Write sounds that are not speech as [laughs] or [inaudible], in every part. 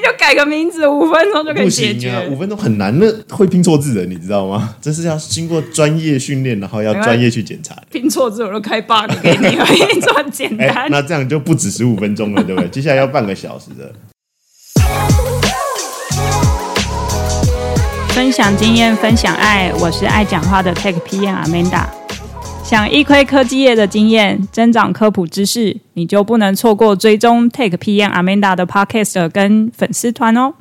[laughs] 就改个名字，五分钟就可以解决。啊、五分钟很难，那会拼错字的，你知道吗？[laughs] 这是要经过专业训练，然后要专业去检查。[laughs] 拼错字我就开 bug 给你而已，这么简单、欸。那这样就不止十五分钟了，对不对？接下来要半个小时的。分享经验，分享爱，我是爱讲话的 Tech PM Amanda。想一窥科技业的经验，增长科普知识，你就不能错过追踪 Tech PM Amanda 的 Podcast 跟粉丝团哦。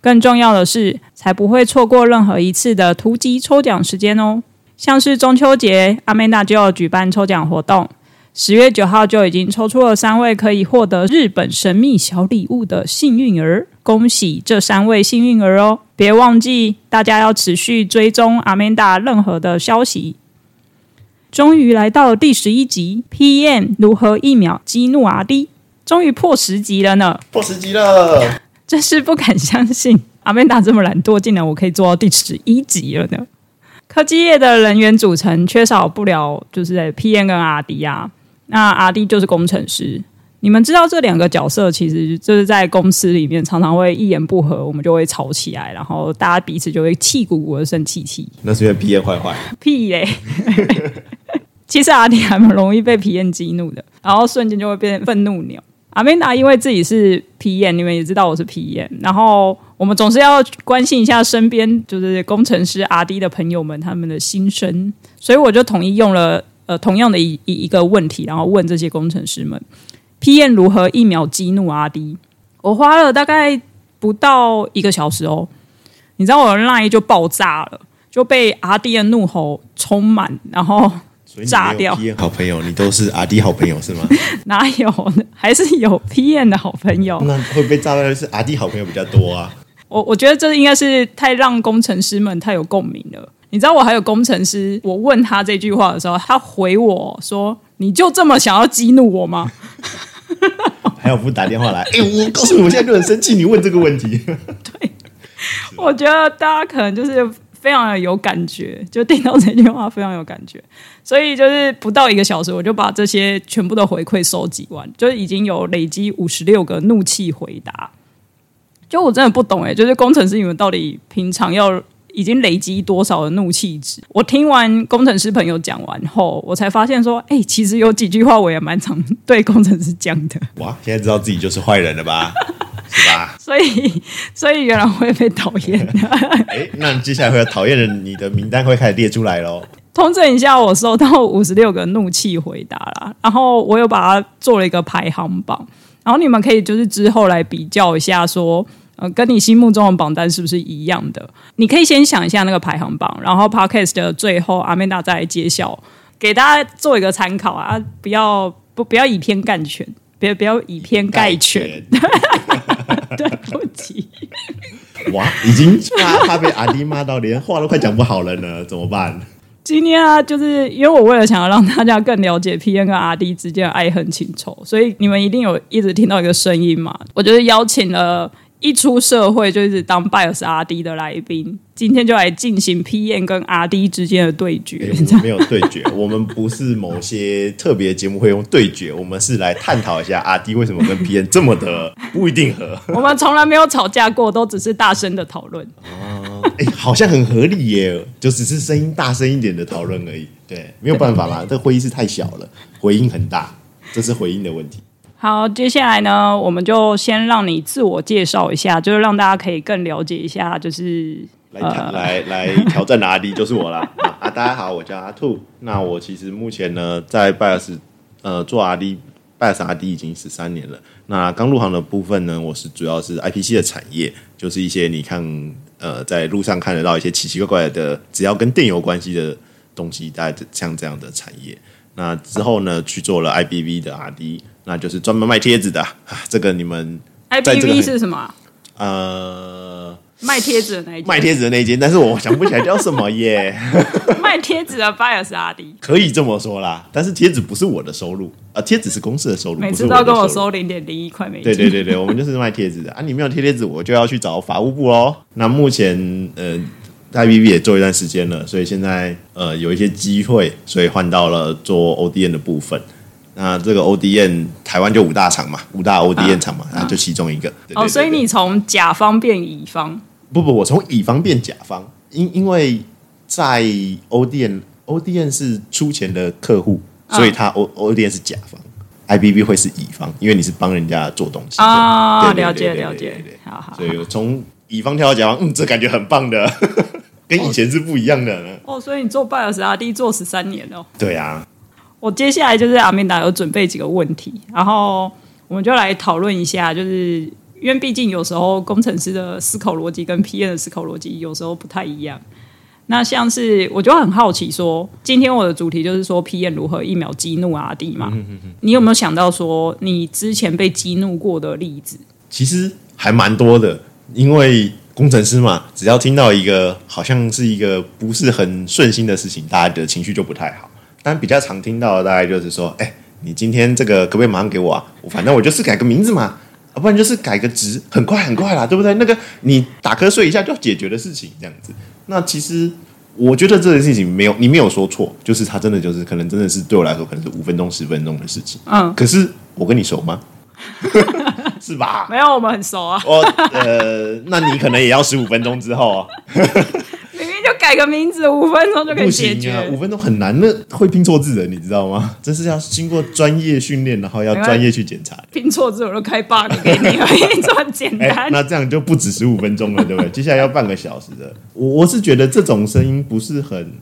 更重要的是，才不会错过任何一次的突击抽奖时间哦。像是中秋节，Amanda 就要举办抽奖活动，十月九号就已经抽出了三位可以获得日本神秘小礼物的幸运儿，恭喜这三位幸运儿哦！别忘记，大家要持续追踪 Amanda 任何的消息。终于来到了第十一集，PM 如何一秒激怒阿 D，终于破十集了呢！破十集了，真是不敢相信，Amanda 这么懒惰，竟然我可以做到第十一集了呢！科技业的人员组成缺少不了，就是在 PM 跟阿 D 啊，那阿 D 就是工程师。你们知道这两个角色其实就是在公司里面常常会一言不合，我们就会吵起来，然后大家彼此就会气鼓鼓的生气气。那是因为 PM 坏坏？屁嘞！其实阿迪还蛮容易被皮燕激怒的，然后瞬间就会变愤怒鸟。Amanda 因为自己是皮燕你们也知道我是皮燕然后我们总是要关心一下身边就是工程师阿迪的朋友们他们的心声，所以我就统一用了呃同样的一一一个问题，然后问这些工程师们。皮燕如何一秒激怒阿迪我花了大概不到一个小时哦，你知道我的 LINE 就爆炸了，就被阿迪的怒吼充满，然后炸掉。好朋友，你都是阿迪好朋友是吗？[laughs] 哪有？还是有 PM 的好朋友？那会被炸掉的是阿迪好朋友比较多啊。我我觉得这应该是太让工程师们太有共鸣了。你知道我还有工程师，我问他这句话的时候，他回我说：“你就这么想要激怒我吗？” [laughs] 还有不打电话来？哎、欸，我告诉你，我现在就很生气。你问这个问题，[laughs] 对，我觉得大家可能就是非常的有感觉，就听到这句话非常有感觉，所以就是不到一个小时，我就把这些全部的回馈收集完，就已经有累积五十六个怒气回答。就我真的不懂哎，就是工程师你们到底平常要。已经累积多少的怒气值？我听完工程师朋友讲完后，我才发现说，哎、其实有几句话我也蛮常对工程师讲的。哇，现在知道自己就是坏人了吧？是吧？[laughs] 所以，所以原来会被讨厌。哎、欸，那接下来会有讨厌的，你的名单会开始列出来喽。通知一下，我收到五十六个怒气回答啦，然后我又把它做了一个排行榜，然后你们可以就是之后来比较一下说。呃，跟你心目中的榜单是不是一样的？你可以先想一下那个排行榜，然后 Podcast 的最后阿曼达再来揭晓，给大家做一个参考啊！不要不不要以偏概全，别不要以偏概全。[laughs] 对不起，[laughs] 哇，已经怕怕被阿弟骂到连话都快讲不好了呢，怎么办？今天啊，就是因为我为了想要让大家更了解 P N 跟 RD 之间的爱恨情仇，所以你们一定有一直听到一个声音嘛，我就是邀请了。一出社会就一直当 Bios RD 的来宾，今天就来进行 PM 跟 RD 之间的对决。欸、没有对决，我们不是某些特别节目会用对决，我们是来探讨一下 RD 为什么跟 PM 这么的不一定合。我们从来没有吵架过，都只是大声的讨论。哦，哎、欸，好像很合理耶，就只是声音大声一点的讨论而已。对，没有办法啦，这会议室太小了，回音很大，这是回音的问题。好，接下来呢，我们就先让你自我介绍一下，就是让大家可以更了解一下，就是来、呃、来来挑战阿迪就是我啦 [laughs] 啊！大家好，我叫阿兔。那我其实目前呢，在拜尔斯呃做 RD，Bios RD 已经十三年了。那刚入行的部分呢，我是主要是 IPC 的产业，就是一些你看呃在路上看得到一些奇奇怪怪的，只要跟电有关系的东西，大概像这样的产业。那之后呢，去做了 IBV 的 RD。那就是专门卖贴纸的，这个你们 IPV 是什么？呃，卖贴纸的那一间，卖贴纸的那一间，但是我想不起来叫什么耶。[laughs] 卖贴纸的 Bios RD 可以这么说啦，但是贴纸不是我的收入啊，贴纸是公司的收入，每次都要跟我收零点零一块美金。对对对对，我们就是卖贴纸的啊，你没有贴贴纸，我就要去找法务部喽。那目前呃，IPV 也做一段时间了，所以现在呃有一些机会，所以换到了做 ODN 的部分。那那这个 ODN 台湾就五大厂嘛，五大 ODN 厂嘛，那就其中一个。哦，所以你从甲方变乙方？不不，我从乙方变甲方，因因为在 ODN ODN 是出钱的客户，所以他 O ODN 是甲方，IBB 会是乙方，因为你是帮人家做东西啊。了解了解，好好。所以我从乙方跳到甲方，嗯，这感觉很棒的，[laughs] 跟以前是不一样的呢。哦，所以你做拜尔斯阿 D 做十三年哦。对啊。我接下来就是阿明达有准备几个问题，然后我们就来讨论一下，就是因为毕竟有时候工程师的思考逻辑跟 P N 的思考逻辑有时候不太一样。那像是我就很好奇说，说今天我的主题就是说 P N 如何一秒激怒阿弟嘛？你有没有想到说你之前被激怒过的例子？其实还蛮多的，因为工程师嘛，只要听到一个好像是一个不是很顺心的事情，大家的情绪就不太好。但比较常听到的大概就是说，哎，你今天这个可不可以马上给我啊？我反正我就是改个名字嘛，啊，不然就是改个值，很快很快啦，对不对？那个你打瞌睡一下就要解决的事情，这样子。那其实我觉得这件事情没有你没有说错，就是他真的就是可能真的是对我来说可能是五分钟十分钟的事情。嗯，可是我跟你熟吗？[laughs] 是吧？没有，我们很熟啊。我呃，那你可能也要十五分钟之后啊。就改个名字，五分钟就可以解决。啊、五分钟很难，那会拼错字的，你知道吗？这是要经过专业训练，然后要专业去检查。拼错字我都开 bug 给你这么简单、欸。[laughs] 那这样就不止十五分钟了，对不对？[laughs] 接下来要半个小时的。我我是觉得这种声音不是很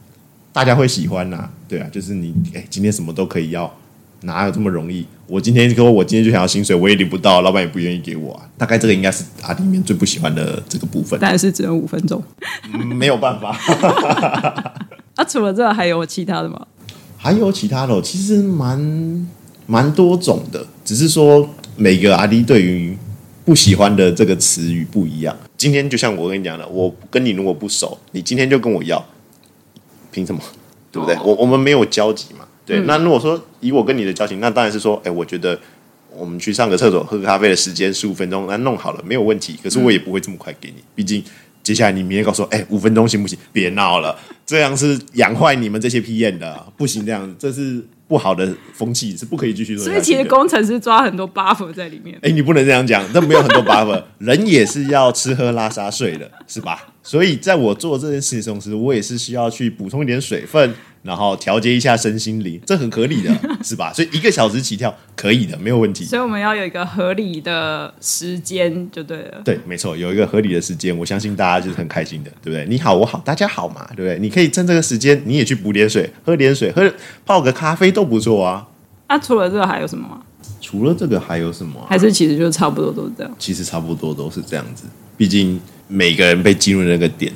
大家会喜欢呐、啊，对啊，就是你哎、欸，今天什么都可以要。哪有这么容易？我今天说，我今天就想要薪水，我也领不到，老板也不愿意给我啊。大概这个应该是阿滴里面最不喜欢的这个部分。但是只有五分钟，没有办法。[laughs] 啊，除了这个还有其他的吗？还有其他的，其实蛮蛮多种的，只是说每个阿弟对于不喜欢的这个词语不一样。今天就像我跟你讲的，我跟你如果不熟，你今天就跟我要，凭什么？对不对？哦、我我们没有交集嘛。对，嗯、那如果说以我跟你的交情，那当然是说，哎，我觉得我们去上个厕所、喝个咖啡的时间十五分钟，那弄好了没有问题。可是我也不会这么快给你，毕竟接下来你明天告诉我，哎，五分钟行不行？别闹了，这样是养坏你们这些 PM 的，不行，这样这是不好的风气，是不可以继续做。所以其实工程师抓很多 buff 在里面。哎，你不能这样讲，那没有很多 buff，[laughs] 人也是要吃喝拉撒睡的，是吧？所以在我做这件事情的同时，我也是需要去补充一点水分。然后调节一下身心灵，这很合理的，[laughs] 是吧？所以一个小时起跳可以的，没有问题。所以我们要有一个合理的时间就对了。对，没错，有一个合理的时间，我相信大家就是很开心的，对不对？你好，我好，大家好嘛，对不对？你可以趁这个时间，你也去补点水，喝点水，喝泡个咖啡都不错啊。那、啊、除了这个还有什么吗？除了这个还有什么、啊？还是其实就差不多都是这样。其实差不多都是这样子，毕竟每个人被进入那个点。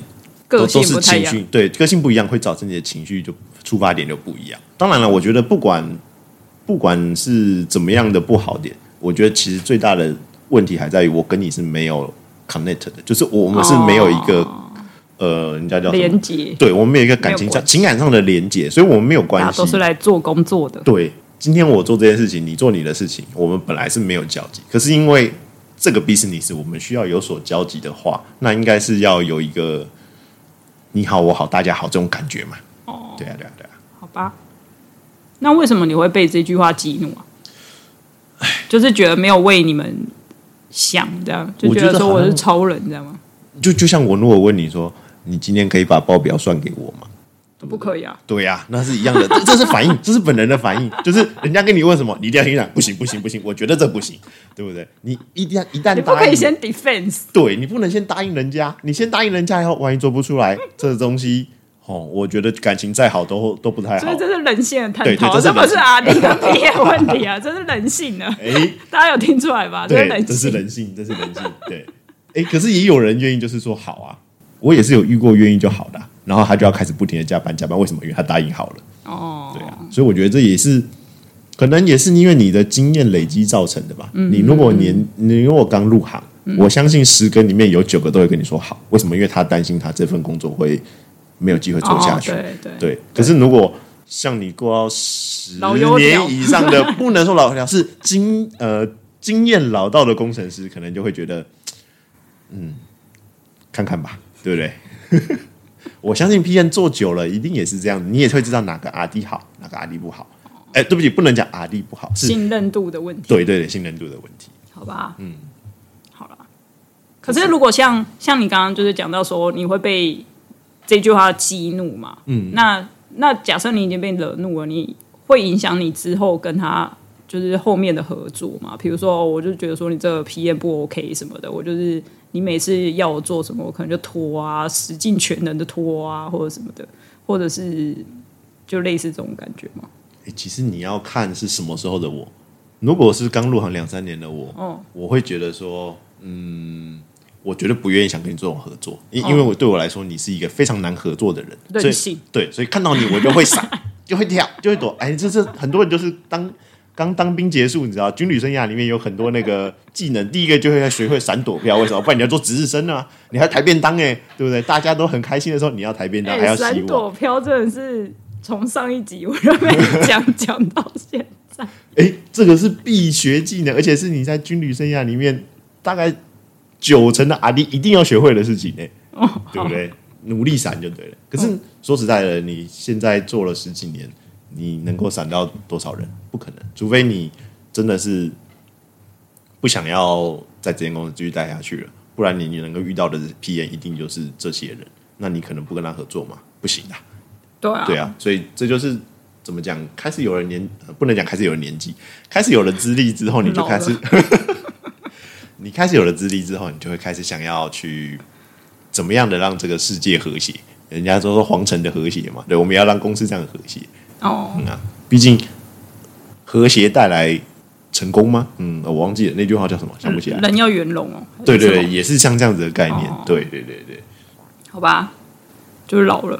个性不太一样，情绪对，个性不一样，会造成你的情绪就出发点就不一样。当然了，我觉得不管不管是怎么样的不好点，我觉得其实最大的问题还在于我跟你是没有 connect 的，就是我们是没有一个、哦、呃，人家叫连接，对，我们没有一个感情上情感上的连接，所以我们没有关系，都是来做工作的。对，今天我做这件事情，你做你的事情，我们本来是没有交集，可是因为这个 business 我们需要有所交集的话，那应该是要有一个。你好，我好，大家好，这种感觉嘛？哦，对啊，对啊，对啊。好吧，那为什么你会被这句话激怒啊？就是觉得没有为你们想，这样就觉得说我是超人，这样吗？就就像我如果问你说，你今天可以把报表算给我吗？不可以啊！对呀、啊，那是一样的，这是反应，[laughs] 这是本人的反应，就是人家跟你问什么，你一定要听讲，不行，不行，不行，我觉得这不行，对不对？你一定要一旦答应，你不可以先 defense，对，你不能先答应人家，你先答应人家以后，万一做不出来，这个东西哦，我觉得感情再好都都不太好。所以这是人性的探讨，这不是阿迪的毕业问题啊，[laughs] 这是人性的。哎，[laughs] 大家有听出来吧？对，这是人性，这是人性。对，哎，可是也有人愿意，就是说好啊，我也是有遇过愿意就好的、啊。然后他就要开始不停的加班加班，为什么？因为他答应好了。哦，对啊，所以我觉得这也是可能也是因为你的经验累积造成的吧。嗯，你如果年你如果刚入行，嗯，我相信十个里面有九个都会跟你说好。为什么？因为他担心他这份工作会没有机会做下去。对对对。可是如果像你过到十年以上的，不能说老油条，是经呃经验老道的工程师，可能就会觉得，嗯，看看吧，对不对？[laughs] 我相信 PM 做久了，一定也是这样。你也会知道哪个阿滴好，哪个阿滴不好。哎，对不起，不能讲 RD 不好，是信任度的问题。对对对，信任度的问题。好吧，嗯，好了。可是如果像像你刚刚就是讲到说你会被这句话激怒嘛，嗯，那那假设你已经被惹怒了，你会影响你之后跟他就是后面的合作嘛？比如说，我就觉得说你这个 PM 不 OK 什么的，我就是你每次要我做什么，我可能就拖啊，使尽全能的拖啊，或者什么的，或者是就类似这种感觉嘛。欸、其实你要看是什么时候的我。如果是刚入行两三年的我，哦，我会觉得说，嗯，我绝对不愿意想跟你做这种合作，因因为我对我来说，你是一个非常难合作的人，任性，对，所以看到你我就会闪，[laughs] 就会跳，就会躲。哎，这是很多人就是当刚当兵结束，你知道，军旅生涯里面有很多那个技能，第一个就会学会闪躲飘，为什么？不然你要做值日生啊，[laughs] 你还抬便当哎，对不对？大家都很开心的时候，你要抬便当，还要洗碗。闪躲飘真的是。从上一集我就没讲讲到现在，[laughs] 哎、欸，这个是必学技能，而且是你在军旅生涯里面大概九成的阿弟一定要学会的事情呢，哦、对不对？努力闪就对了。可是、哦、说实在的，你现在做了十几年，你能够闪到多少人？不可能，除非你真的是不想要在这间公司继续待下去了，不然你你能够遇到的 PM 一定就是这些人，那你可能不跟他合作嘛？不行的。对啊，对啊，所以这就是怎么讲？开始有了年，不能讲开始有了年纪，开始有了资历之后，你就开始，你开始有了资历之后，你就会开始想要去怎么样的让这个世界和谐？人家都说皇城的和谐嘛，对，我们要让公司这样和谐。哦，嗯啊，毕竟和谐带来成功吗？嗯，我忘记了那句话叫什么，想不起来。人要圆融哦。对对对，也是像这样子的概念。哦、对对对对，好吧，就是老了。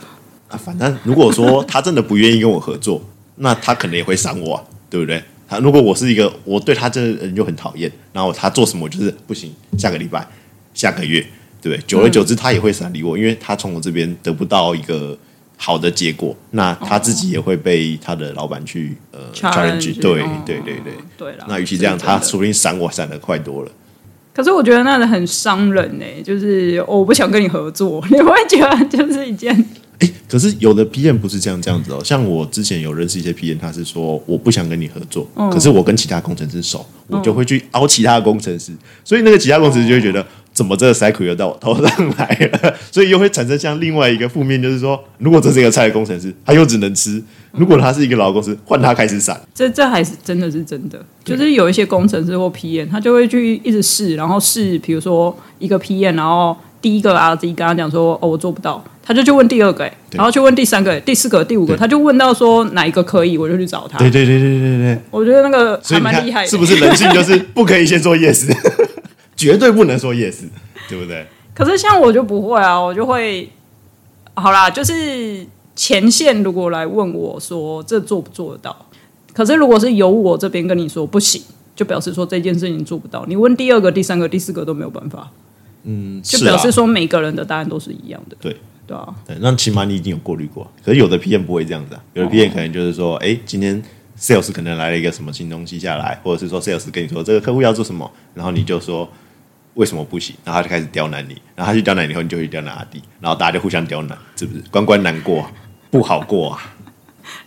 啊，反正如果说他真的不愿意跟我合作，那他可能也会闪我，啊，对不对？他如果我是一个我对他这个人就很讨厌，然后他做什么我就是不行，下个礼拜、下个月，对不对？久而久之，他也会闪离我，因为他从我这边得不到一个好的结果，那他自己也会被他的老板去呃 challenge，对对对对对了。那与其这样，他说不定闪我闪的快多了。可是我觉得那个很伤人呢，就是我不想跟你合作，你会觉得就是一件。哎，可是有的 PM 不是这样这样子哦。像我之前有认识一些 PM，他是说我不想跟你合作，嗯、可是我跟其他工程师熟，我就会去凹其他工程师，嗯、所以那个其他工程师就会觉得，嗯、怎么这个 cycle 又到我头上来了？[laughs] 所以又会产生像另外一个负面，就是说，如果这是一个菜的工程师，他又只能吃；如果他是一个老公司，换他开始闪。这这还是真的是真的，就是有一些工程师或 PM，他就会去一直试，然后试，比如说一个 PM，然后第一个 RD 跟他讲说，哦，我做不到。他就去问第二个，然后去问第三个、第四个、第五个，他就问到说哪一个可以，我就去找他。对对对对对对，我觉得那个还蛮厉害的。是不是人性就是不可以先说 yes，[laughs] 绝对不能说 yes，对不对？可是像我就不会啊，我就会好啦，就是前线如果来问我说这做不做得到，可是如果是由我这边跟你说不行，就表示说这件事情做不到。你问第二个、第三个、第四个都没有办法，嗯，就表示说每个人的答案都是一样的，对。对啊，对，那起码你已经有过滤过。可是有的 PM 不会这样子啊，有的 PM 可能就是说，哎、哦，今天 Sales 可能来了一个什么新东西下来，或者是说 Sales 跟你说这个客户要做什么，然后你就说为什么不行，然后他就开始刁难你，然后他去刁难你以后，你就去刁难阿弟，然后大家就互相刁难，是不是？关关难过，不好过啊。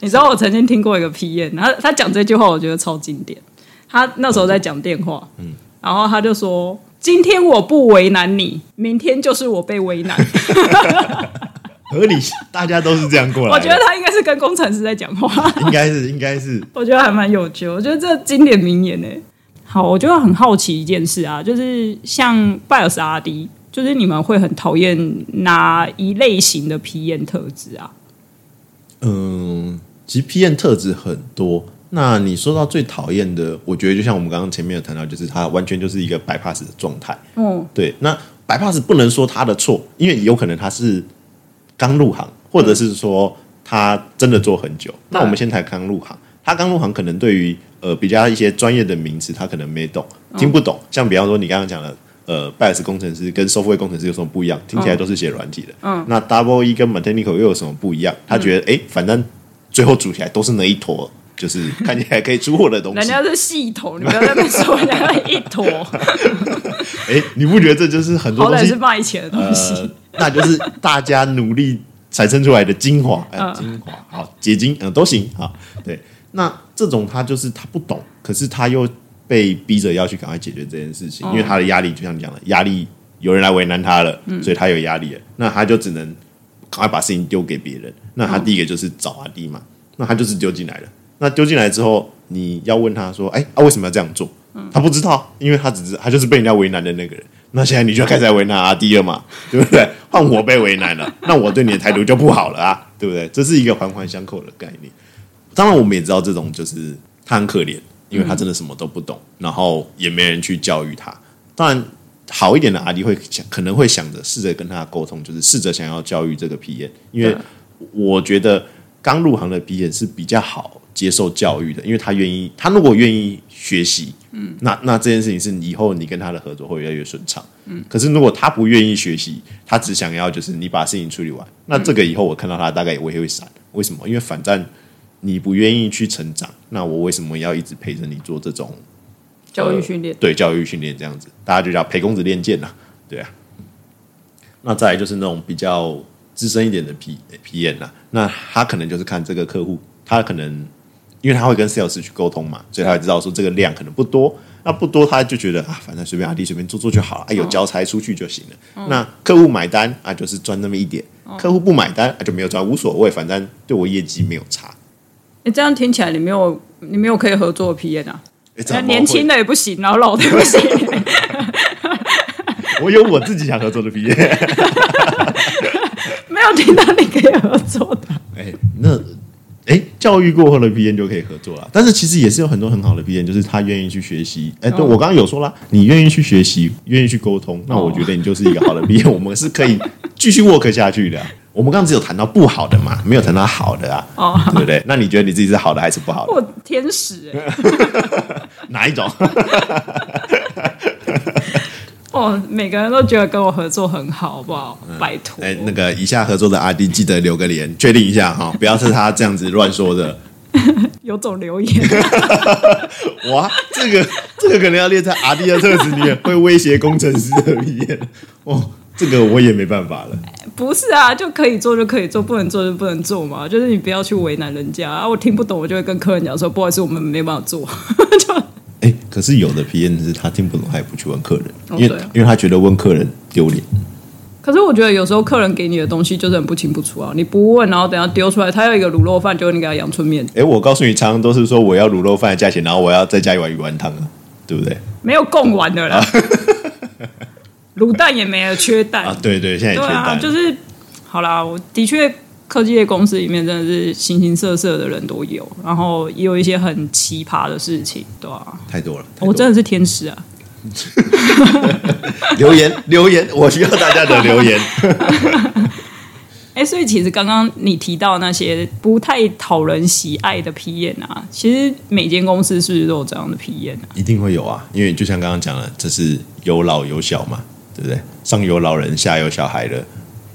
你知道我曾经听过一个 PM，他他讲这句话，我觉得超经典。他那时候在讲电话，嗯，然后他就说。今天我不为难你，明天就是我被为难。[laughs] 合理，大家都是这样过来。我觉得他应该是跟工程师在讲话，应该是，应该是。我觉得还蛮有趣，我觉得这经典名言呢。好，我就很好奇一件事啊，就是像拜尔斯 RD，就是你们会很讨厌哪一类型的 PM 特质啊？嗯，其实 PM 特质很多。那你说到最讨厌的，我觉得就像我们刚刚前面有谈到，就是他完全就是一个 bypass 的状态。嗯，对。那 bypass 不能说他的错，因为有可能他是刚入行，或者是说他真的做很久。嗯、那我们先谈刚入行，他刚入行可能对于呃比较一些专业的名词，他可能没懂，听不懂。嗯、像比方说你刚刚讲的，呃，BIOS 工程师跟 software 工程师有什么不一样？听起来都是写软体的。嗯。那 Double E 跟 Mechanical 又有什么不一样？他觉得哎、嗯，反正最后组起来都是那一坨。就是 [laughs] 看起来可以出货的东西，人家是系统，你不要在那说人家一坨。哎、欸，你不觉得这就是很多东西是卖钱的东西、呃？那就是大家努力产生出来的精华，呃、精华好结晶，嗯、呃，都行啊。对，那这种他就是他不懂，可是他又被逼着要去赶快解决这件事情，因为他的压力就像你讲的，压力有人来为难他了，所以他有压力了，那他就只能赶快把事情丢给别人。那他第一个就是找阿弟嘛，那他就是丢进来了。那丢进来之后，你要问他说：“哎，啊，为什么要这样做？”他不知道，因为他只是他就是被人家为难的那个人。那现在你就开始为难阿弟了嘛，[laughs] 对不对？换我被为难了，那我对你的态度就不好了啊，对不对？这是一个环环相扣的概念。当然，我们也知道这种就是他很可怜，因为他真的什么都不懂，然后也没人去教育他。当然，好一点的阿弟会想，可能会想着试着跟他沟通，就是试着想要教育这个皮炎因为我觉得刚入行的皮炎是比较好接受教育的，因为他愿意，他如果愿意学习，嗯，那那这件事情是以后你跟他的合作会越来越顺畅，嗯。可是如果他不愿意学习，他只想要就是你把事情处理完，那这个以后我看到他大概也会会闪。为什么？因为反正你不愿意去成长，那我为什么要一直陪着你做这种教育训练？对，教育训练这样子，大家就叫陪公子练剑呐，对啊。那再来就是那种比较资深一点的 P PM 呐，那他可能就是看这个客户，他可能。因为他会跟 sales 去沟通嘛，所以他会知道说这个量可能不多，那不多他就觉得啊，反正随便阿弟随便做做就好了，哎，有交差出去就行了。哦、那客户买单啊，就是赚那么一点；哦、客户不买单啊，就没有赚，无所谓，反正对我业绩没有差。哎，这样听起来你没有你没有可以合作的 P N 啊？年轻的也不行，然后老的也不行。[laughs] 我有我自己想合作的 P N，[laughs] 没有听到你可以合作的。[laughs] 哎，那。哎，教育过后的 PM 就可以合作了，但是其实也是有很多很好的 PM，就是他愿意去学习。哎，对我刚刚有说了，你愿意去学习，愿意去沟通，那我觉得你就是一个好的 PM，[laughs] 我们是可以继续 work 下去的。我们刚刚只有谈到不好的嘛，没有谈到好的啊，哦，对不对？那你觉得你自己是好的还是不好的？我天使哎，[laughs] 哪一种？[laughs] 哦，每个人都觉得跟我合作很好，好不好？嗯、拜托，哎，那个以下合作的阿弟记得留个言，确定一下哈，[laughs] 不要是他这样子乱说的。[laughs] 有种留言，[laughs] 哇，这个这个可能要列在阿弟的特质里面，会威胁工程师的语言。哦，这个我也没办法了。不是啊，就可以做就可以做，不能做就不能做嘛。就是你不要去为难人家啊。我听不懂，我就会跟客人讲说，不好意思，我们没办法做。就哎，可是有的 PM 是他听不懂，他也不去问客人，因为、因为他觉得问客人丢脸。可是我觉得有时候客人给你的东西就是很不清不楚啊，你不问，然后等下丢出来，他要一个卤肉饭，就你给他阳春面。哎，我告诉你，常常都是说我要卤肉饭的价钱，然后我要再加一碗鱼丸汤啊，对不对？没有供完的啦，[laughs] 卤蛋也没有缺蛋啊，对对，现在也缺蛋，啊、就是好啦，我的确。科技业公司里面真的是形形色色的人都有，然后也有一些很奇葩的事情，对吧？太多了，我真的是天使啊！[laughs] 留言留言，我需要大家的留言。[laughs] 哎，所以其实刚刚你提到那些不太讨人喜爱的 PM 啊，其实每间公司是不是都有这样的 PM 啊？一定会有啊，因为就像刚刚讲的，这是有老有小嘛，对不对？上有老人，下有小孩的。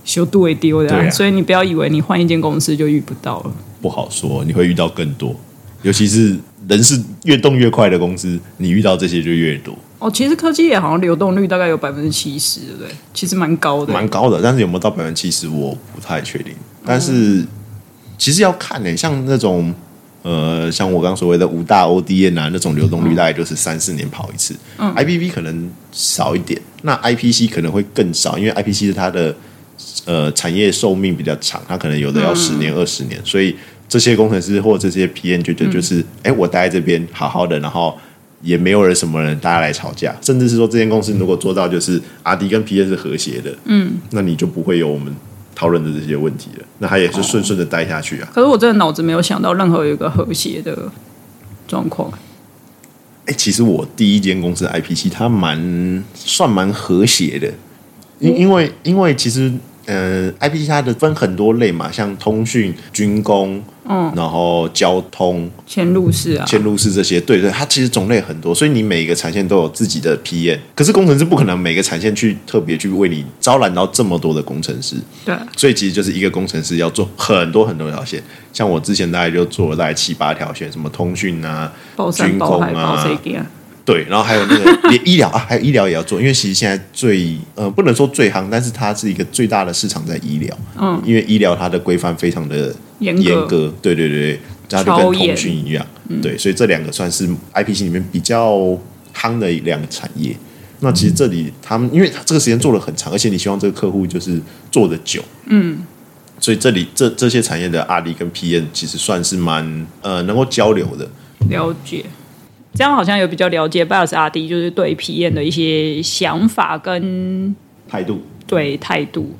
修度会丢的，啊，所以你不要以为你换一间公司就遇不到了。不好说，你会遇到更多，尤其是人是越动越快的公司，你遇到这些就越多。哦，其实科技业好像流动率大概有百分之七十，对不对？其实蛮高的，蛮高的。但是有没有到百分之七十，我不太确定。但是、嗯、其实要看呢，像那种呃，像我刚刚所谓的五大 ODN 啊，那种流动率大概就是三四年跑一次。嗯，IPV 可能少一点，那 IPC 可能会更少，因为 IPC 是它的。呃，产业寿命比较长，它可能有的要十年、二十年，所以这些工程师或这些 PM 觉得就是，哎、嗯，我待在这边好好的，然后也没有人什么人，大家来吵架，甚至是说这间公司如果做到就是阿迪跟 P N 是和谐的，嗯，那你就不会有我们讨论的这些问题了，那他也是顺顺的待下去啊。可是我真的脑子没有想到任何一个和谐的状况。哎，其实我第一间公司 IPC 它蛮算蛮和谐的，因因为因为其实。呃，IPC 它的分很多类嘛，像通讯、军工，嗯，然后交通、嵌入式啊，嵌入式这些，对对，它其实种类很多，所以你每一个产线都有自己的 PM。可是工程师不可能每个产线去特别去为你招揽到这么多的工程师，对，所以其实就是一个工程师要做很多很多条线。像我之前大概就做了大概七八条线，什么通讯啊、军工啊。对，然后还有那个连医疗啊，还有医疗也要做，因为其实现在最呃不能说最夯，但是它是一个最大的市场在医疗，嗯，因为医疗它的规范非常的严格，严格对对对，它就跟通讯一样，嗯、对，所以这两个算是 IPC 里面比较夯的两个产业。那其实这里他们，因为他这个时间做了很长，而且你希望这个客户就是做的久，嗯，所以这里这这些产业的阿里跟 P N 其实算是蛮呃能够交流的。了解，这样好像有比较了解 Bios RD 就是对 PM 的一些想法跟态度，对态度，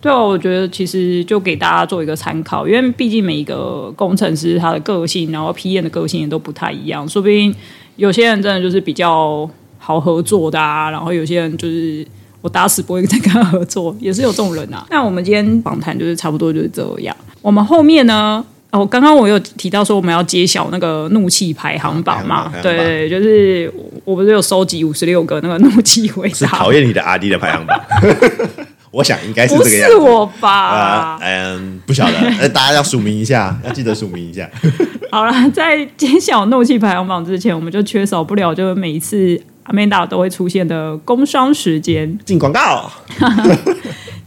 对啊，我觉得其实就给大家做一个参考，因为毕竟每一个工程师他的个性，然后 PM 的个性也都不太一样，说不定有些人真的就是比较。好合作的啊，然后有些人就是我打死不会再跟他合作，也是有这种人啊。那我们今天访谈就是差不多就是这样。我们后面呢，哦，刚刚我有提到说我们要揭晓那个怒气排行榜嘛，榜对，就是我不是有收集五十六个那个怒气回答，是考验你的阿弟的排行榜。[laughs] 我想应该是这个样子，不是我吧？嗯，不晓得，[laughs] 大家要署名一下，要记得署名一下。[laughs] 好了，在揭晓怒气排行榜之前，我们就缺少不了，就是每一次。Amanda 都会出现的工商时间，进广告。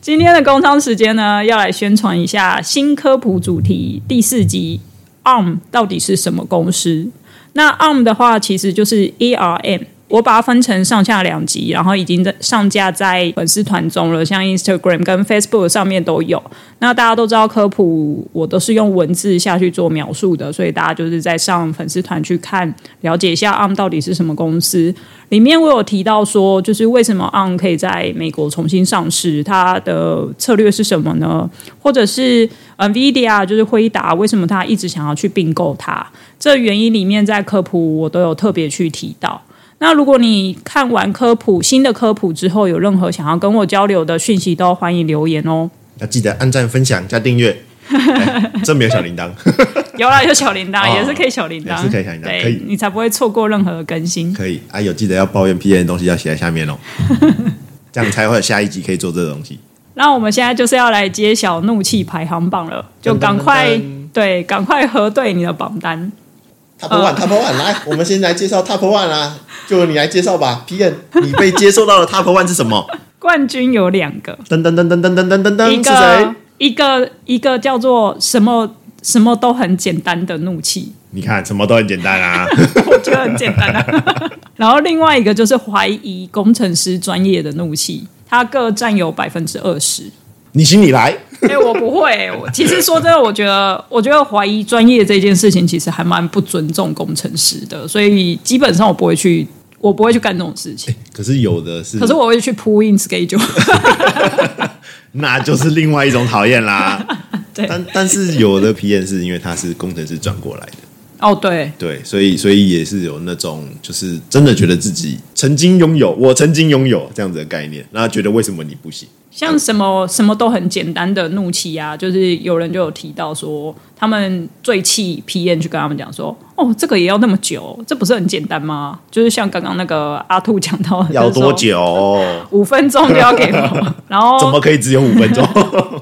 今天的工商时间呢，要来宣传一下新科普主题第四集，ARM 到底是什么公司？那 ARM 的话，其实就是 ARM。我把它分成上下两集，然后已经在上架在粉丝团中了，像 Instagram 跟 Facebook 上面都有。那大家都知道科普，我都是用文字下去做描述的，所以大家就是在上粉丝团去看，了解一下 ARM 到底是什么公司。里面我有提到说，就是为什么 ARM 可以在美国重新上市，它的策略是什么呢？或者是 NVIDIA 就是辉达，为什么他一直想要去并购它？这原因里面在科普我都有特别去提到。那如果你看完科普新的科普之后，有任何想要跟我交流的讯息，都欢迎留言哦。要记得按赞、分享、加订阅。[laughs] 这没有小铃铛，[laughs] 有啦，有小铃铛，[laughs] 也是可以小铃铛，也是可以小铃铛，可以，你才不会错过任何的更新。可以啊，有记得要抱怨 P N 的东西要写在下面哦，这样才会有下一集可以做这个东西。那我们现在就是要来揭晓怒气排行榜了，就赶快对，赶快核对你的榜单。Top One，Top One，来，我们先来介绍 Top One 啊，就你来介绍吧。，P N，你被接受到的 Top One 是什么？[laughs] 冠军有两个，噔噔噔噔噔噔噔噔噔，一个一个一个叫做什么什么都很简单的怒气。你看，什么都很简单啊，[laughs] 我觉得很简单啊。[laughs] 然后另外一个就是怀疑工程师专业的怒气，它各占有百分之二十。你行你来。[laughs] 哎、欸，我不会。我其实说真的，我觉得，我觉得怀疑专业这件事情，其实还蛮不尊重工程师的。所以基本上我不会去，我不会去干这种事情。欸、可是有的是，可是我会去 pull in schedule，那就是另外一种讨厌啦。[laughs] 对，但但是有的 PM 是因为他是工程师转过来的。哦，对对，所以所以也是有那种，就是真的觉得自己曾经拥有，我曾经拥有这样子的概念，然后觉得为什么你不行？像什么什么都很简单的怒气啊，就是有人就有提到说，他们最气 PM 去跟他们讲说，哦，这个也要那么久，这不是很简单吗？就是像刚刚那个阿兔讲到的，要多久？五分钟就要给我，然 [laughs] 后怎么可以只有五分钟？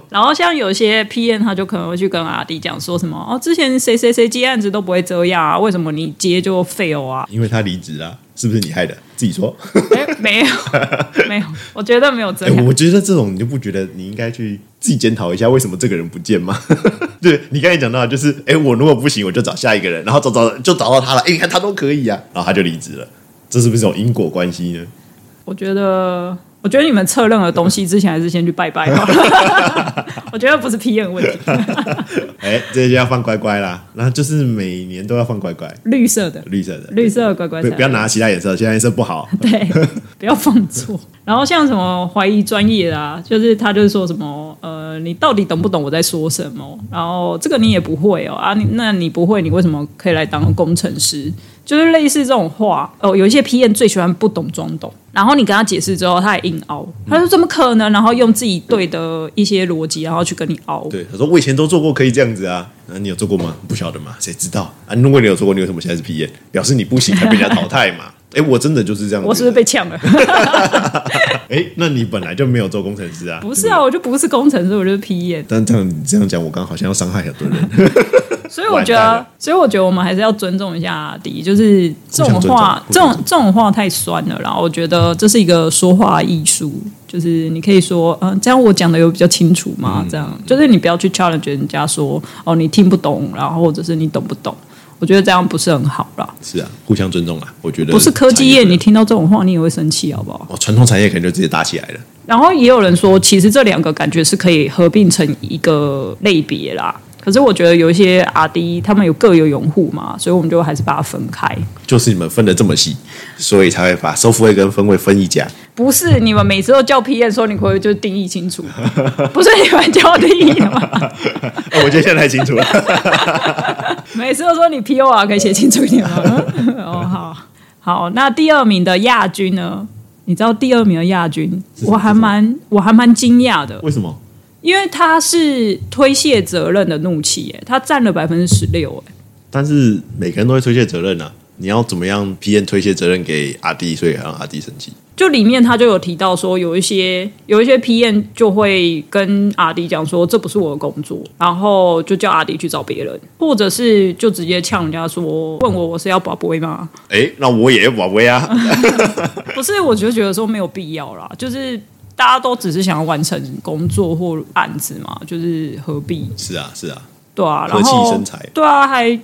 然后像有些 PM 他就可能会去跟阿弟讲说什么，哦，之前谁谁谁接案子都不会这样啊，为什么你接就 fail 啊？因为他离职啊。是不是你害的？自己说。没没有 [laughs] 没有，我觉得没有这样。我觉得这种你就不觉得你应该去自己检讨一下，为什么这个人不见吗？[laughs] 对，你刚才讲到，就是哎，我如果不行，我就找下一个人，然后找找就找到他了。哎，你看他都可以啊，然后他就离职了，这是不是有因果关系呢？我觉得。我觉得你们测任何东西之前，还是先去拜拜吧。[laughs] 我觉得不是 PM 问题。哎，这就要放乖乖啦，然后就是每年都要放乖乖，绿色的，绿色的，绿色的乖乖。不要拿其他颜色，其他颜色不好。对，[laughs] 不要放错。然后像什么怀疑专业啊，就是他就是说什么呃，你到底懂不懂我在说什么？然后这个你也不会哦啊，那你不会，你为什么可以来当工程师？就是类似这种话哦，有一些 PM 最喜欢不懂装懂，然后你跟他解释之后，他也硬凹，他说怎么可能？然后用自己对的一些逻辑，然后去跟你凹。对，他说我以前都做过，可以这样子啊。那你有做过吗？不晓得嘛？谁知道啊？如果你有做过，你为什么现在是 PM？表示你不行，才被人家淘汰嘛。哎，我真的就是这样。我是不是被呛了？[laughs] 哎，那你本来就没有做工程师啊？不是啊，我就不是工程师，我就是 P E。但这样你这样讲，我刚好像要伤害很多人。[laughs] 所以我觉得，所以我觉得我们还是要尊重一下阿迪，就是这种话，这种这种话太酸了。然后我觉得这是一个说话艺术，就是你可以说，嗯、呃，这样我讲的有比较清楚吗？嗯、这样就是你不要去 challenge 人家说，哦，你听不懂，然后或者是你懂不懂？我觉得这样不是很好啦。是啊，互相尊重啊。我觉得不是科技业，你听到这种话，你也会生气，好不好？哦，传统产业可能就直接打起来了。然后也有人说，其实这两个感觉是可以合并成一个类别啦。可是我觉得有一些 RD 他们有各有拥护嘛，所以我们就还是把它分开。就是你们分的这么细，所以才会把收付费跟分位分一家。不是你们每次都叫 P N 说你可以就定义清楚？[laughs] 不是你们叫我定义的吗？[laughs] 我觉得现在太清楚了。[laughs] 每次都说你 POR 可以写清楚一点吗？哦，好好。那第二名的亚军呢？你知道第二名的亚军，我还蛮我还蛮惊讶的。为什么？因为他是推卸责任的怒气，哎，他占了百分之十六，哎。但是每个人都会推卸责任啊，你要怎么样 PM 推卸责任给阿弟，所以还让阿弟生气？就里面他就有提到说，有一些有一些 PM 就会跟阿弟讲说，这不是我的工作，然后就叫阿弟去找别人，或者是就直接呛人家说，问我我是要保杯吗？哎，那我也要保杯啊。[laughs] 不是，我就觉得说没有必要啦，就是。大家都只是想要完成工作或案子嘛，就是何必？是啊，是啊，对啊，和气生财，对啊，还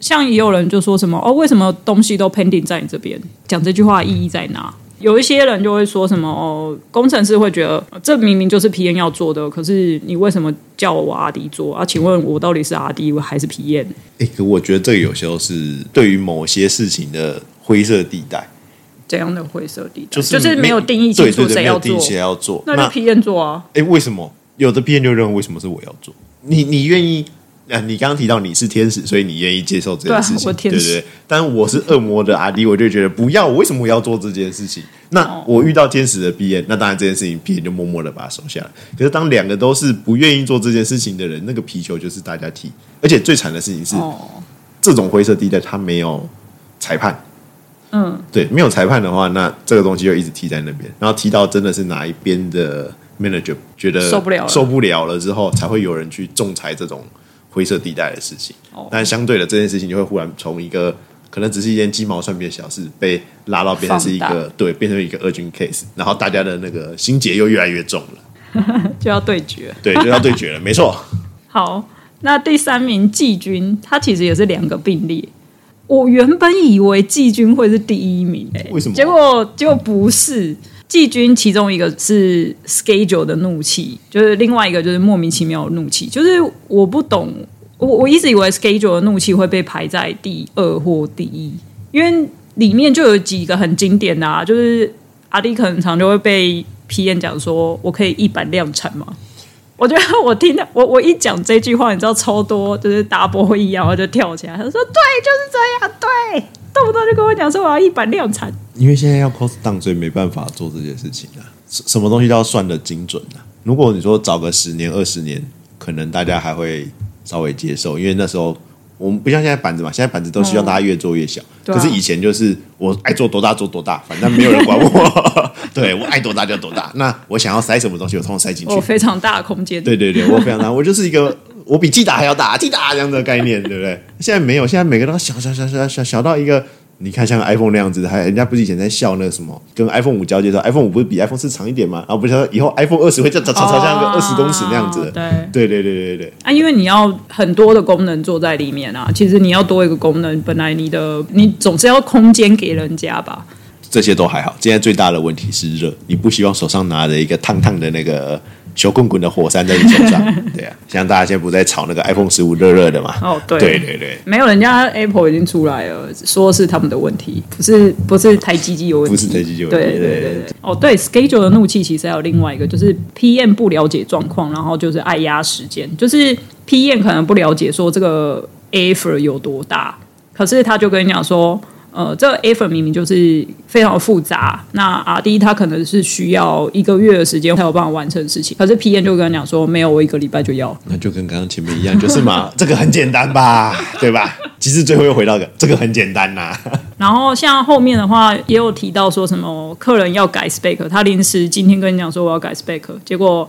像也有人就说什么哦，为什么东西都 pending 在你这边？讲这句话意义在哪？有一些人就会说什么哦，工程师会觉得这明明就是 PM 要做的，可是你为什么叫我阿迪做啊？请问我到底是阿迪还是 PM？哎，可我觉得这个有时候是对于某些事情的灰色地带。怎样的灰色地带？就是就是没有定义清楚谁要做，谁要做，那就 P N 做啊。哎，为什么有的 P N 就认为为什么是我要做？你你愿意？啊，你刚刚提到你是天使，所以你愿意接受这件事情，对，对不对？但我是恶魔的阿迪我就觉得不要。我为什么我要做这件事情？那我遇到天使的 P N，那当然这件事情 P N 就默默的把它收下来。可是当两个都是不愿意做这件事情的人，那个皮球就是大家踢。而且最惨的事情是，哦、这种灰色地带他没有裁判。嗯，对，没有裁判的话，那这个东西就一直踢在那边，然后踢到真的是哪一边的 manager 觉得受不了，受不了了之后，才会有人去仲裁这种灰色地带的事情。哦，但相对的，这件事情就会忽然从一个可能只是一件鸡毛蒜皮的小事，被拉到变成是一个对，变成一个 urgent case，然后大家的那个心结又越来越重了，就要对决，对，就要对决了，没错。[laughs] 好，那第三名季军，他其实也是两个并列。我原本以为季军会是第一名，欸，为什么？结果结果不是季军，其中一个是 schedule 的怒气，就是另外一个就是莫名其妙的怒气，就是我不懂，我我一直以为 schedule 的怒气会被排在第二或第一，因为里面就有几个很经典的啊，就是阿迪可能常就会被 PM 讲说，我可以一板量产嘛。我觉得我听到我我一讲这句话，你知道超多就是大波一样，然后就跳起来，他说：“对，就是这样，对，动不动就跟我讲说我要一板量产。”因为现在要 cost down，所以没办法做这件事情啊。什么东西都要算得精准啊。如果你说早个十年、二十年，可能大家还会稍微接受，因为那时候。我们不像现在板子嘛，现在板子都希望大家越做越小。嗯啊、可是以前就是我爱做多大做多大，反正没有人管我。[laughs] 对，我爱多大就多大。那我想要塞什么东西，我通通塞进去。我非常大的空间。对对对，我非常大，我就是一个我比季达还要大季达这样的概念，对不对？现在没有，现在每个都小小小小小小到一个。你看，像 iPhone 那样子，还人家不是以前在笑那个什么，跟 iPhone 五交接的时候，iPhone 五不是比 iPhone 四长一点吗？然后不是说以后 iPhone 二十会这这这这像个二十公尺那样子的，对对对对对对。啊，因为你要很多的功能做在里面啊，其实你要多一个功能，本来你的你总是要空间给人家吧。这些都还好，现在最大的问题是热，你不希望手上拿着一个烫烫的那个。小滚滚的火山在你手上，[laughs] 对啊，像大家现在不在炒那个 iPhone 十五热热的嘛？哦，对，对对对，没有，人家 Apple 已经出来了，说是他们的问题，不是不是台积机有问题，不是台积机有问题，对对对对。哦，对，schedule 的怒气其实还有另外一个，就是 PM 不了解状况，然后就是爱压时间，就是 PM 可能不了解说这个 effort 有多大，可是他就跟你讲说。呃，这个 effort 明明就是非常复杂，那 RD 他可能是需要一个月的时间才有办法完成事情，可是 PM 就跟他讲说，没有，我一个礼拜就要。那就跟刚刚前面一样，就是嘛，[laughs] 这个很简单吧，对吧？其实最后又回到个，这个很简单呐、啊。[laughs] 然后像后面的话也有提到说什么客人要改 spec，他临时今天跟你讲说我要改 spec，结果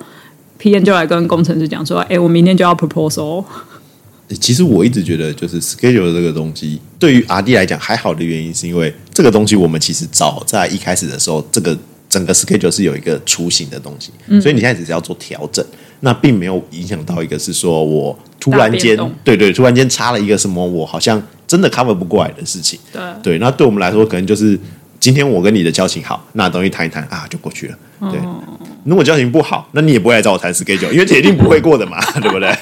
PM 就来跟工程师讲说，哎，我明天就要 proposal。其实我一直觉得，就是 schedule 这个东西，对于 RD 来讲还好的原因，是因为这个东西我们其实早在一开始的时候，这个整个 schedule 是有一个雏形的东西，嗯、所以你现在只是要做调整，那并没有影响到一个是说我突然间对对，突然间插了一个什么我好像真的 cover 不过来的事情，对。对，那对我们来说可能就是今天我跟你的交情好，那东西谈一谈啊就过去了，对。哦、如果交情不好，那你也不会来找我谈 schedule，因为铁定不会过的嘛，[laughs] 对不对？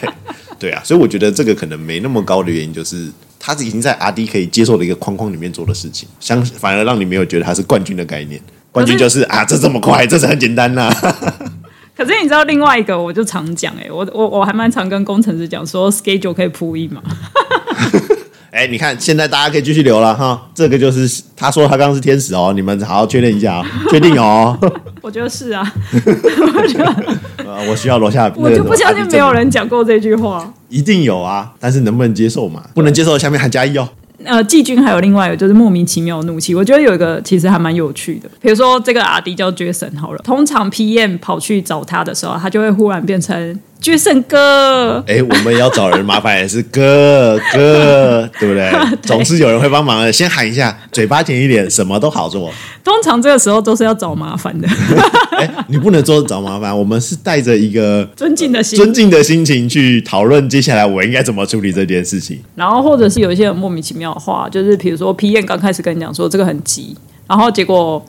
对啊，所以我觉得这个可能没那么高的原因就是。他已经在 RD 可以接受的一个框框里面做的事情，相反而让你没有觉得他是冠军的概念。冠军就是啊，这这么快，这是很简单呐、啊。[laughs] 可是你知道另外一个，我就常讲哎、欸，我我我还蛮常跟工程师讲说，schedule 可以铺一嘛。[laughs] 哎，你看，现在大家可以继续留了哈。这个就是他说他刚刚是天使哦，你们好好确认一下啊，确定哦。[laughs] 我觉得是啊，我觉得呃，我需要楼下，我就不相信没有人讲过这句话。一定有啊，但是能不能接受嘛？不能接受下面还加一哦。呃，季军还有另外一个就是莫名其妙的怒气，我觉得有一个其实还蛮有趣的。比如说这个阿迪叫 Jason 好了，通常 PM 跑去找他的时候，他就会忽然变成。Jason 哥，哎，我们要找人麻烦也是哥 [laughs] 哥，对不对？[laughs] 对，总是有人会帮忙的。先喊一下，嘴巴甜一点，什么都好做。通常这个时候都是要找麻烦的。[laughs] 哎，你不能说找麻烦，我们是带着一个尊敬的心、尊敬的心情去讨论接下来我应该怎么处理这件事情。然后，或者是有一些很莫名其妙的话，就是比如说 PM 刚开始跟你讲说这个很急，然后结果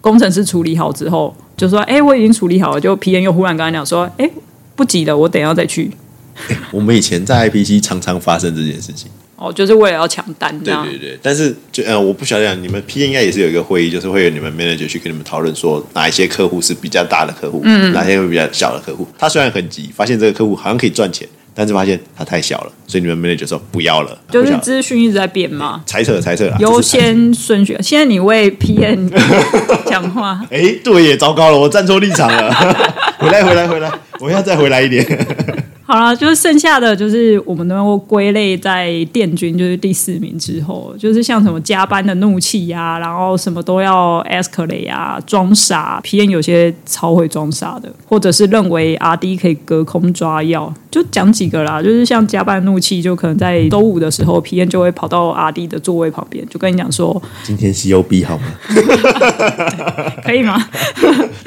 工程师处理好之后，就说：“哎，我已经处理好了。”就 PM 又忽然跟他讲说：“哎。”不急的，我等一下再去。[laughs] 我们以前在 IPC 常常发生这件事情。哦，就是为了要抢单。对对对，但是就呃，我不晓得你们 P 应该也是有一个会议，就是会有你们 manager 去跟你们讨论说哪一些客户是比较大的客户，嗯，哪些会比较小的客户。他虽然很急，发现这个客户好像可以赚钱，但是发现它太小了，所以你们 manager 说不要了。就是资讯一直在变嘛，猜测猜测，优先顺序。现在你为 PM [laughs] 讲话，哎，对耶，糟糕了，我站错立场了。[laughs] 回来回来回来，我要再回来一点。[laughs] 好了，就是剩下的就是我们能够归类在电军，就是第四名之后，就是像什么加班的怒气呀、啊，然后什么都要 escalate 啊，装傻，PM 有些超会装傻的，或者是认为 RD 可以隔空抓药，就讲几个啦，就是像加班怒气，就可能在周五的时候，P N 就会跑到阿弟的座位旁边，就跟你讲说：“今天 COB 好吗？[laughs] 可以吗？”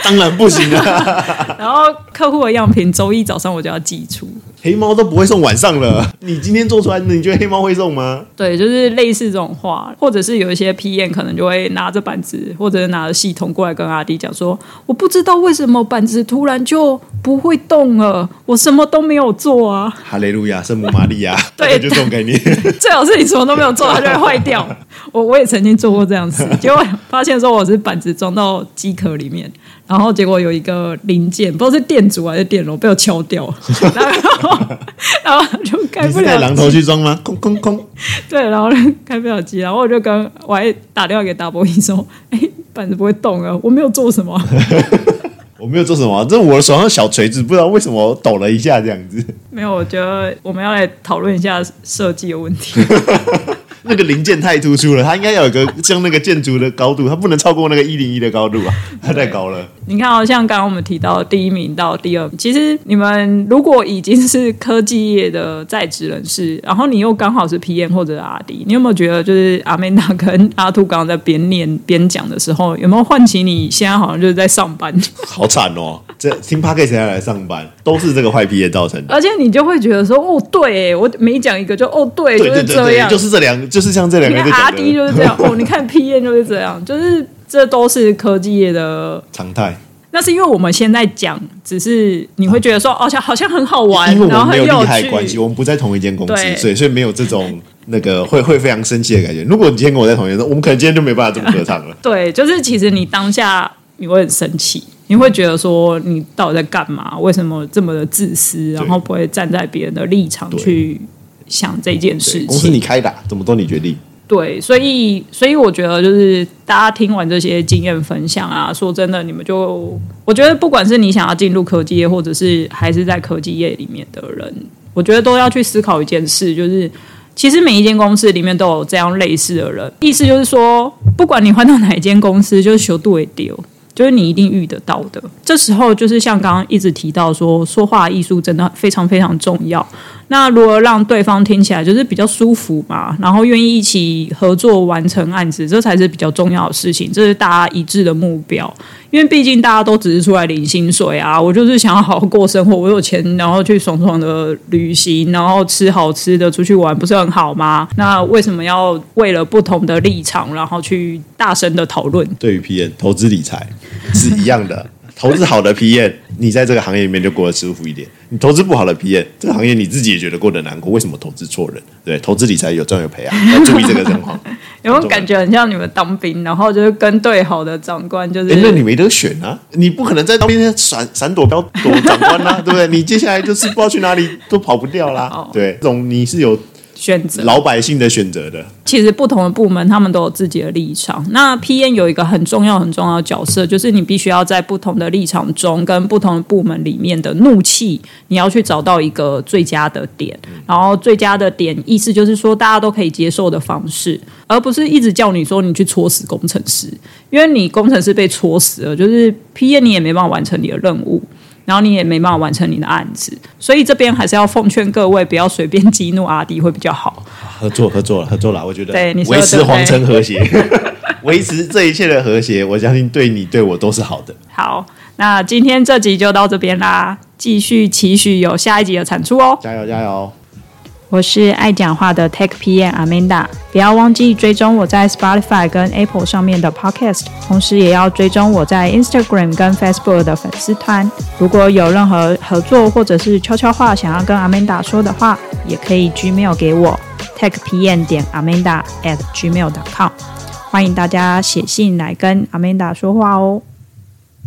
当然不行啊。[laughs] 然后客户的样品，周一早上我就要寄出。黑猫都不会送晚上了，你今天做出来，你觉得黑猫会送吗？对，就是类似这种话，或者是有一些 PM 可能就会拿着板子，或者拿着系统过来跟阿迪讲说：“我不知道为什么板子突然就不会动了，我什么都没有做啊。”哈利路亚，圣母玛利亚，[laughs] 对，就这种概念。最好是你什么都没有做，它就会坏掉。[laughs] 我我也曾经做过这样子，结果发现说我是板子装到机壳里面。然后结果有一个零件，不知道是电阻还是电容，被我敲掉了，[laughs] 然后然后就开不了机。你是带榔头去装吗？[laughs] 空空空。对，然后开不了机，然后我就跟我还打电话给大波音说：“哎，板子不会动啊，我没有做什么。[laughs] ”我没有做什么，这是我的手上小锤子，不知道为什么抖了一下这样子。没有，我觉得我们要来讨论一下设计的问题。那个零件太突出了，它应该要有个像那个建筑的高度，它不能超过那个一零一的高度啊，[laughs] 它太高了。你看，好像刚刚我们提到第一名到第二名，其实你们如果已经是科技业的在职人士，然后你又刚好是 PM 或者阿迪你有没有觉得就是阿美娜跟阿兔刚刚在边念边讲的时候，有没有唤起你现在好像就是在上班？好惨哦！这听 Podcast 才来上班，都是这个坏 PM 造成的。而且你就会觉得说，哦，对，我每讲一个就哦，对，对就是这样，就是这两。就是像这两个阿 D 就是这样 [laughs] 哦，你看 P N 就是这样，就是这都是科技业的常态。那是因为我们现在讲，只是你会觉得说，哦像好像很好玩，因为我们没有利害关系，我们不在同一间公司，所以所以没有这种那个会会非常生气的感觉。如果你今天跟我在同一间，我们可能今天就没办法这么合唱了。[laughs] 对，就是其实你当下你会很生气，你会觉得说你到底在干嘛？为什么这么的自私？然后不会站在别人的立场去。想这件事情，公司你开打，怎么都你决定。对，所以所以我觉得就是大家听完这些经验分享啊，说真的，你们就我觉得不管是你想要进入科技业，或者是还是在科技业里面的人，我觉得都要去思考一件事，就是其实每一间公司里面都有这样类似的人。意思就是说，不管你换到哪一间公司，就是修度也丢。就是你一定遇得到的。这时候就是像刚刚一直提到说，说话艺术真的非常非常重要。那如何让对方听起来就是比较舒服嘛，然后愿意一起合作完成案子，这才是比较重要的事情，这是大家一致的目标。因为毕竟大家都只是出来领薪水啊，[laughs] 我就是想要好好过生活，我有钱，然后去爽爽的旅行，然后吃好吃的，出去玩，不是很好吗？那为什么要为了不同的立场，然后去大声的讨论？对于 PM 投资理财是一样的。投资好的 PM，你在这个行业里面就过得舒服一点。你投资不好的 PM，这个行业你自己也觉得过得难过。为什么投资错人？对，投资理财有赚有赔啊，[laughs] 要注意这个状况。[laughs] 有没有感觉很像你们当兵，然后就是跟对好的长官，就是？那你没得选啊，你不可能在当兵闪闪躲标躲长官啊，对不对？你接下来就是不知道去哪里都跑不掉啦。[laughs] 哦、对，这种你是有。选择老百姓的选择的，其实不同的部门他们都有自己的立场。那 PN 有一个很重要很重要的角色，就是你必须要在不同的立场中，跟不同的部门里面的怒气，你要去找到一个最佳的点。然后最佳的点，意思就是说大家都可以接受的方式，而不是一直叫你说你去戳死工程师，因为你工程师被戳死了，就是 PN 你也没办法完成你的任务。然后你也没办法完成你的案子，所以这边还是要奉劝各位不要随便激怒阿弟会比较好。合作合作了合作了，我觉得对你维持皇城和谐，[laughs] 维持这一切的和谐，我相信对你对我都是好的。好，那今天这集就到这边啦，继续期许有下一集的产出哦，加油加油！我是爱讲话的 Tech PM Amanda，不要忘记追踪我在 Spotify 跟 Apple 上面的 Podcast，同时也要追踪我在 Instagram 跟 Facebook 的粉丝团。如果有任何合作或者是悄悄话想要跟 Amanda 说的话，也可以 Gmail 给我 techpm 点 Amanda at gmail.com，欢迎大家写信来跟 Amanda 说话哦。